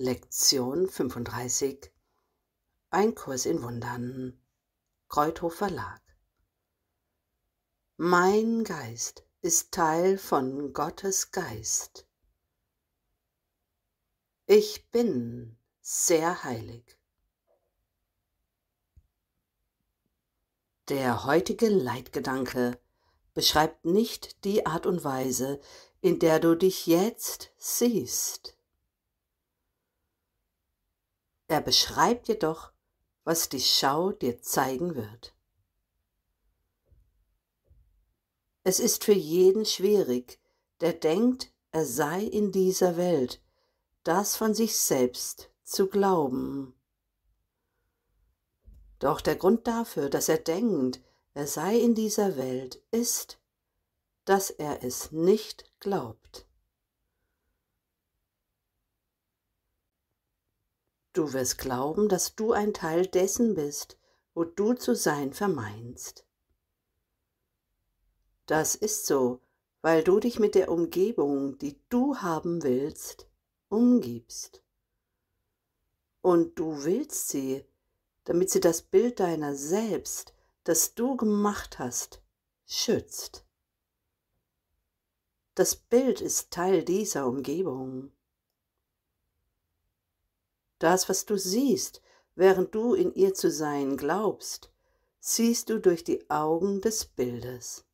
Lektion 35 Ein Kurs in Wundern Kreuthof Verlag Mein Geist ist Teil von Gottes Geist. Ich bin sehr heilig. Der heutige Leitgedanke beschreibt nicht die Art und Weise, in der du dich jetzt siehst. Er beschreibt jedoch, was die Schau dir zeigen wird. Es ist für jeden schwierig, der denkt, er sei in dieser Welt, das von sich selbst zu glauben. Doch der Grund dafür, dass er denkt, er sei in dieser Welt, ist, dass er es nicht glaubt. Du wirst glauben, dass du ein Teil dessen bist, wo du zu sein vermeinst. Das ist so, weil du dich mit der Umgebung, die du haben willst, umgibst. Und du willst sie, damit sie das Bild deiner selbst, das du gemacht hast, schützt. Das Bild ist Teil dieser Umgebung. Das, was du siehst, während du in ihr zu sein glaubst, siehst du durch die Augen des Bildes.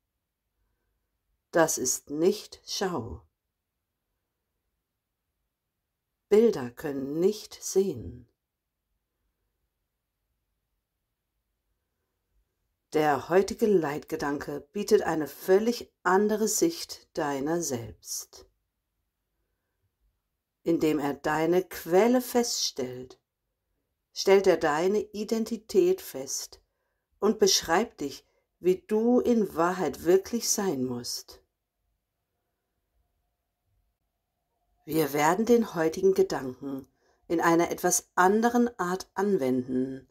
Das ist nicht Schau. Bilder können nicht sehen. Der heutige Leitgedanke bietet eine völlig andere Sicht deiner selbst indem er deine Quelle feststellt, stellt er deine Identität fest und beschreibt dich, wie du in Wahrheit wirklich sein musst. Wir werden den heutigen Gedanken in einer etwas anderen Art anwenden,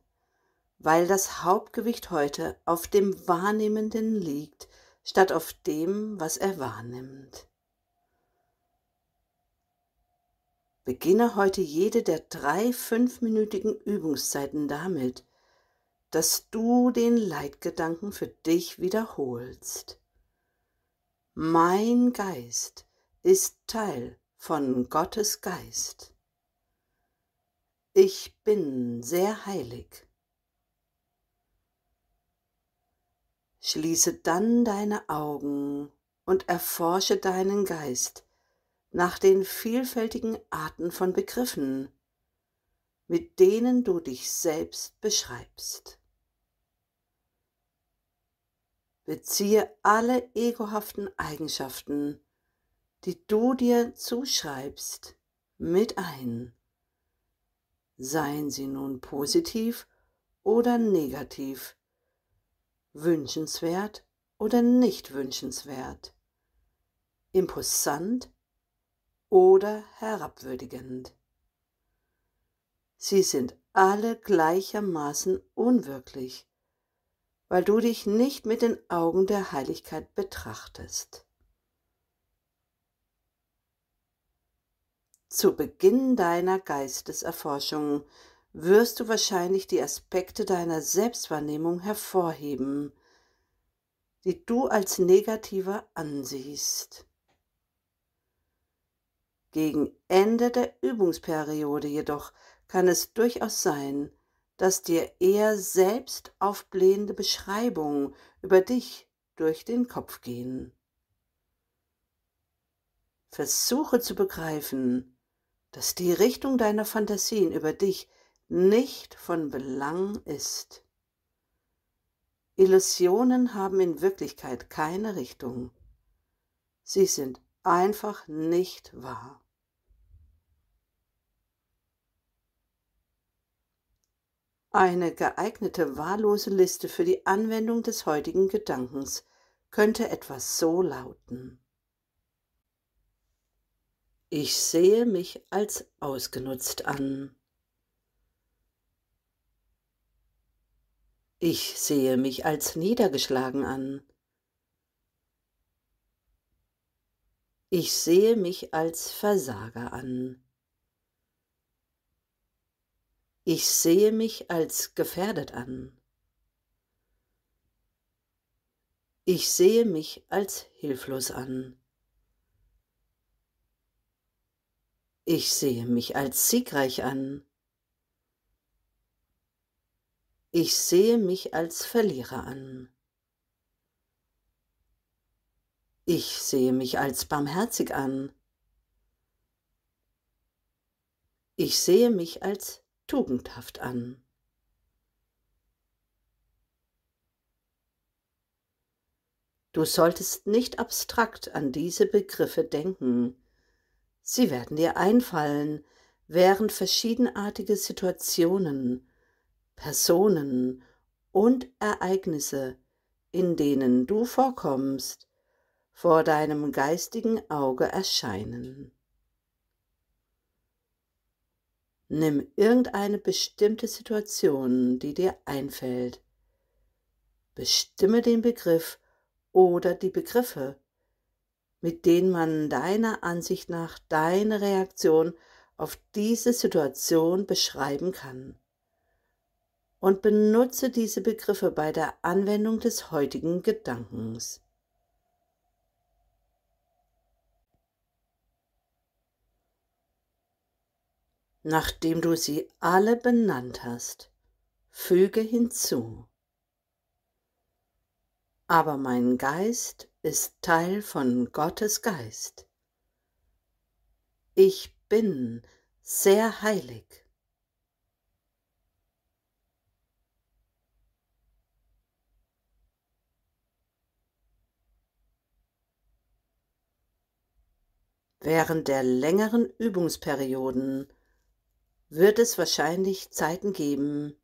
weil das Hauptgewicht heute auf dem Wahrnehmenden liegt, statt auf dem, was er wahrnimmt. Beginne heute jede der drei fünfminütigen Übungszeiten damit, dass du den Leitgedanken für dich wiederholst. Mein Geist ist Teil von Gottes Geist. Ich bin sehr heilig. Schließe dann deine Augen und erforsche deinen Geist nach den vielfältigen Arten von Begriffen, mit denen du dich selbst beschreibst. Beziehe alle egohaften Eigenschaften, die du dir zuschreibst, mit ein, seien sie nun positiv oder negativ, wünschenswert oder nicht wünschenswert, imposant oder herabwürdigend. Sie sind alle gleichermaßen unwirklich, weil du dich nicht mit den Augen der Heiligkeit betrachtest. Zu Beginn deiner Geisteserforschung wirst du wahrscheinlich die Aspekte deiner Selbstwahrnehmung hervorheben, die du als negativer ansiehst. Gegen Ende der Übungsperiode jedoch kann es durchaus sein, dass dir eher selbst aufblähende Beschreibungen über dich durch den Kopf gehen. Versuche zu begreifen, dass die Richtung deiner Fantasien über dich nicht von Belang ist. Illusionen haben in Wirklichkeit keine Richtung. Sie sind einfach nicht wahr. Eine geeignete wahllose Liste für die Anwendung des heutigen Gedankens könnte etwas so lauten. Ich sehe mich als ausgenutzt an. Ich sehe mich als niedergeschlagen an. Ich sehe mich als Versager an. Ich sehe mich als gefährdet an. Ich sehe mich als hilflos an. Ich sehe mich als siegreich an. Ich sehe mich als Verlierer an. Ich sehe mich als barmherzig an. Ich sehe mich als tugendhaft an. Du solltest nicht abstrakt an diese Begriffe denken. Sie werden dir einfallen, während verschiedenartige Situationen, Personen und Ereignisse, in denen du vorkommst, vor deinem geistigen Auge erscheinen. Nimm irgendeine bestimmte Situation, die dir einfällt. Bestimme den Begriff oder die Begriffe, mit denen man deiner Ansicht nach deine Reaktion auf diese Situation beschreiben kann. Und benutze diese Begriffe bei der Anwendung des heutigen Gedankens. Nachdem du sie alle benannt hast, füge hinzu aber mein Geist ist Teil von Gottes Geist. Ich bin sehr heilig. Während der längeren Übungsperioden wird es wahrscheinlich Zeiten geben,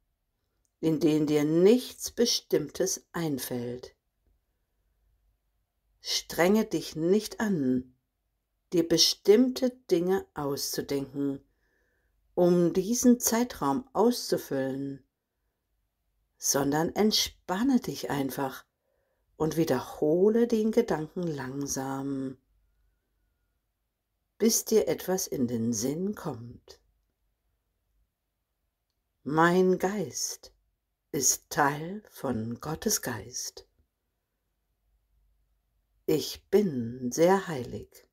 in denen dir nichts Bestimmtes einfällt. Strenge dich nicht an, dir bestimmte Dinge auszudenken, um diesen Zeitraum auszufüllen, sondern entspanne dich einfach und wiederhole den Gedanken langsam, bis dir etwas in den Sinn kommt. Mein Geist ist Teil von Gottes Geist. Ich bin sehr heilig.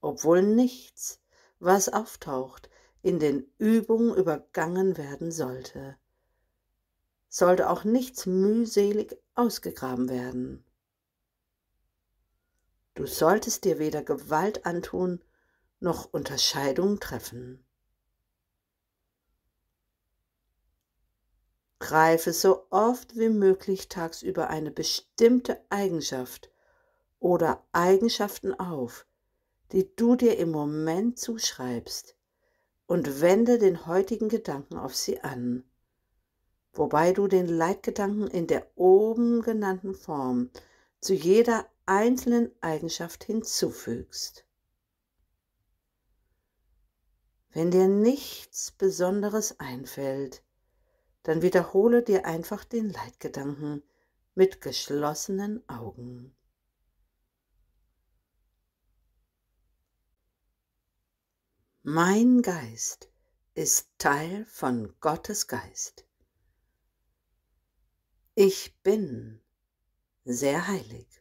Obwohl nichts, was auftaucht, in den Übungen übergangen werden sollte, sollte auch nichts mühselig ausgegraben werden. Du solltest dir weder Gewalt antun noch Unterscheidung treffen. Greife so oft wie möglich tagsüber eine bestimmte Eigenschaft oder Eigenschaften auf, die du dir im Moment zuschreibst, und wende den heutigen Gedanken auf sie an, wobei du den Leitgedanken in der oben genannten Form zu jeder einzelnen Eigenschaft hinzufügst. Wenn dir nichts Besonderes einfällt, dann wiederhole dir einfach den Leitgedanken mit geschlossenen Augen. Mein Geist ist Teil von Gottes Geist. Ich bin sehr heilig.